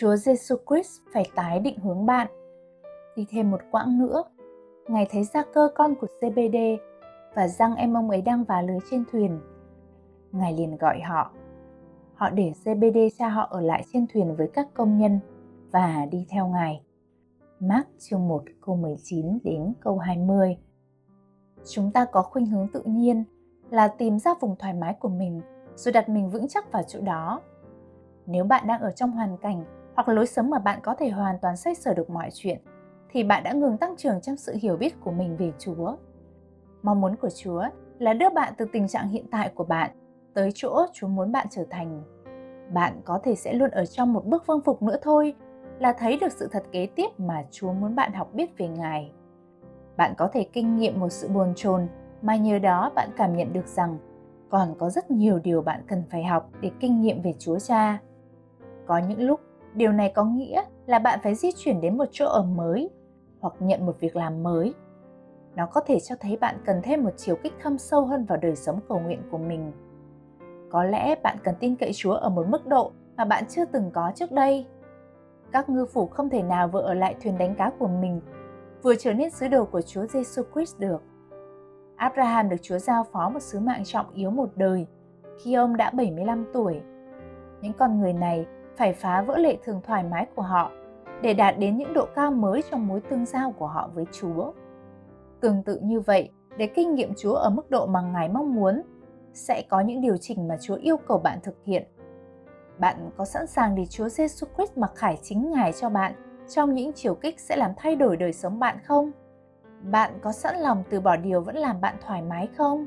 Chúa Giêsu Christ phải tái định hướng bạn. Đi thêm một quãng nữa, Ngài thấy ra cơ con của CBD và răng em ông ấy đang vá lưới trên thuyền. Ngài liền gọi họ. Họ để CBD cha họ ở lại trên thuyền với các công nhân và đi theo Ngài. Mark chương 1 câu 19 đến câu 20 Chúng ta có khuynh hướng tự nhiên là tìm ra vùng thoải mái của mình rồi đặt mình vững chắc vào chỗ đó. Nếu bạn đang ở trong hoàn cảnh hoặc lối sống mà bạn có thể hoàn toàn xoay sở được mọi chuyện, thì bạn đã ngừng tăng trưởng trong sự hiểu biết của mình về Chúa. Mong muốn của Chúa là đưa bạn từ tình trạng hiện tại của bạn tới chỗ Chúa muốn bạn trở thành. Bạn có thể sẽ luôn ở trong một bước vâng phục nữa thôi, là thấy được sự thật kế tiếp mà Chúa muốn bạn học biết về Ngài. Bạn có thể kinh nghiệm một sự buồn chồn mà nhờ đó bạn cảm nhận được rằng còn có rất nhiều điều bạn cần phải học để kinh nghiệm về Chúa Cha. Có những lúc điều này có nghĩa là bạn phải di chuyển đến một chỗ ở mới hoặc nhận một việc làm mới. Nó có thể cho thấy bạn cần thêm một chiều kích thâm sâu hơn vào đời sống cầu nguyện của mình. Có lẽ bạn cần tin cậy Chúa ở một mức độ mà bạn chưa từng có trước đây. Các ngư phủ không thể nào vừa ở lại thuyền đánh cá của mình, vừa trở nên sứ đồ của Chúa Giêsu Christ được. Abraham được Chúa giao phó một sứ mạng trọng yếu một đời khi ông đã 75 tuổi. Những con người này phải phá vỡ lệ thường thoải mái của họ để đạt đến những độ cao mới trong mối tương giao của họ với Chúa. Tương tự như vậy, để kinh nghiệm Chúa ở mức độ mà Ngài mong muốn, sẽ có những điều chỉnh mà Chúa yêu cầu bạn thực hiện. Bạn có sẵn sàng để Chúa Giêsu Christ mặc khải chính Ngài cho bạn trong những chiều kích sẽ làm thay đổi đời sống bạn không? Bạn có sẵn lòng từ bỏ điều vẫn làm bạn thoải mái không?